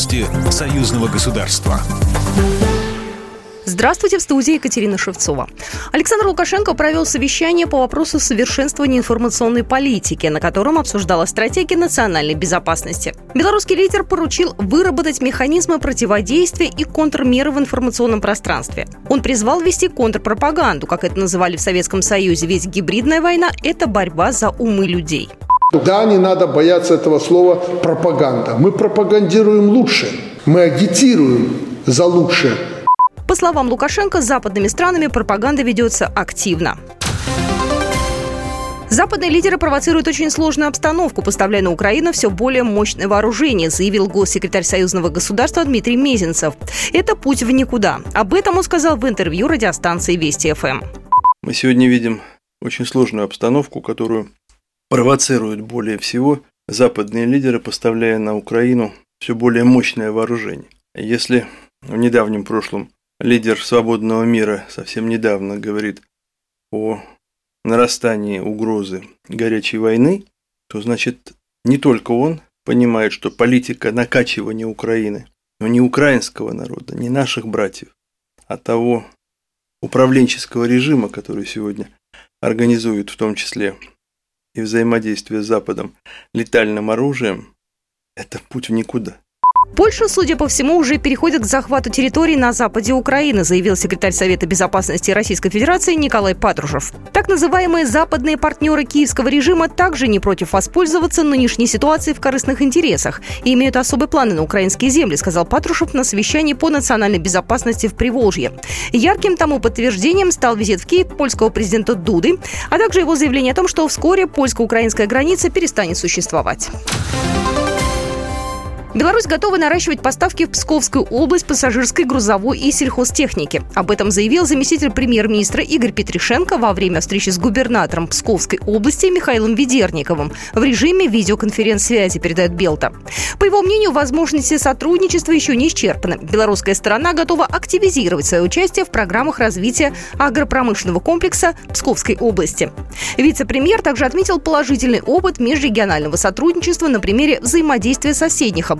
Новости союзного государства. Здравствуйте, в студии Екатерина Шевцова. Александр Лукашенко провел совещание по вопросу совершенствования информационной политики, на котором обсуждалась стратегия национальной безопасности. Белорусский лидер поручил выработать механизмы противодействия и контрмеры в информационном пространстве. Он призвал вести контрпропаганду, как это называли в Советском Союзе, ведь гибридная война – это борьба за умы людей. Да, не надо бояться этого слова пропаганда. Мы пропагандируем лучше, мы агитируем за лучшее. По словам Лукашенко, западными странами пропаганда ведется активно. Западные лидеры провоцируют очень сложную обстановку, поставляя на Украину все более мощное вооружение, заявил госсекретарь союзного государства Дмитрий Мезенцев. Это путь в никуда. Об этом он сказал в интервью радиостанции Вести ФМ. Мы сегодня видим очень сложную обстановку, которую провоцируют более всего западные лидеры, поставляя на Украину все более мощное вооружение. Если в недавнем прошлом лидер свободного мира совсем недавно говорит о нарастании угрозы горячей войны, то значит не только он понимает, что политика накачивания Украины, но не украинского народа, не наших братьев, а того управленческого режима, который сегодня организует в том числе и взаимодействие с Западом летальным оружием – это путь в никуда. Польша, судя по всему, уже переходит к захвату территорий на западе Украины, заявил секретарь Совета безопасности Российской Федерации Николай Патрушев. Так называемые западные партнеры киевского режима также не против воспользоваться нынешней ситуацией в корыстных интересах и имеют особые планы на украинские земли, сказал Патрушев на совещании по национальной безопасности в Приволжье. Ярким тому подтверждением стал визит в Киев польского президента Дуды, а также его заявление о том, что вскоре польско-украинская граница перестанет существовать. Беларусь готова наращивать поставки в Псковскую область пассажирской, грузовой и сельхозтехники. Об этом заявил заместитель премьер-министра Игорь Петришенко во время встречи с губернатором Псковской области Михаилом Ведерниковым в режиме видеоконференц-связи, передает Белта. По его мнению, возможности сотрудничества еще не исчерпаны. Белорусская сторона готова активизировать свое участие в программах развития агропромышленного комплекса Псковской области. Вице-премьер также отметил положительный опыт межрегионального сотрудничества на примере взаимодействия соседних областей